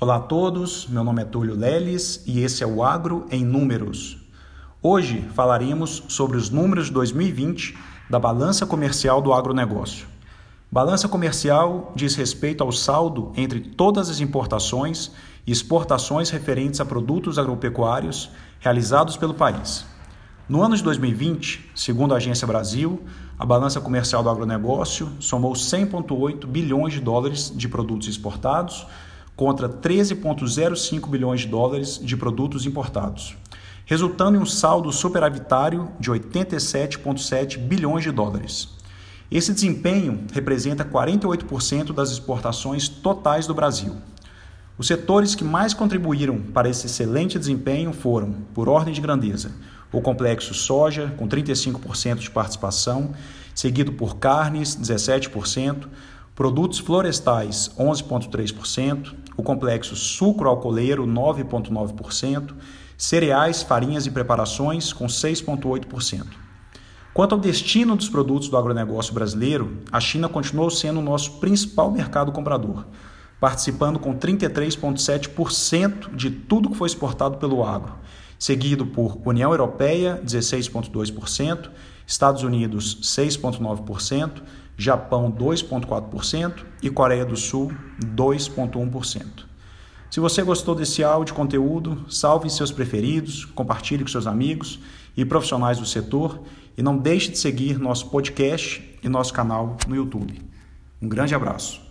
Olá a todos, meu nome é Túlio Leles e esse é o Agro em Números. Hoje falaremos sobre os números de 2020 da balança comercial do agronegócio. Balança comercial diz respeito ao saldo entre todas as importações e exportações referentes a produtos agropecuários realizados pelo país. No ano de 2020, segundo a Agência Brasil, a balança comercial do agronegócio somou 100,8 bilhões de dólares de produtos exportados contra 13,05 bilhões de dólares de produtos importados, resultando em um saldo superavitário de 87,7 bilhões de dólares. Esse desempenho representa 48% das exportações totais do Brasil. Os setores que mais contribuíram para esse excelente desempenho foram, por ordem de grandeza, o complexo soja, com 35% de participação, seguido por carnes, 17%, produtos florestais, 11,3%, o complexo sucro-alcooleiro, 9,9%, cereais, farinhas e preparações, com 6,8%. Quanto ao destino dos produtos do agronegócio brasileiro, a China continuou sendo o nosso principal mercado comprador, participando com 33,7% de tudo que foi exportado pelo agro, seguido por União Europeia, 16,2%, Estados Unidos, 6,9%, Japão 2,4% e Coreia do Sul 2,1%. Se você gostou desse áudio conteúdo, salve seus preferidos, compartilhe com seus amigos e profissionais do setor e não deixe de seguir nosso podcast e nosso canal no YouTube. Um grande abraço.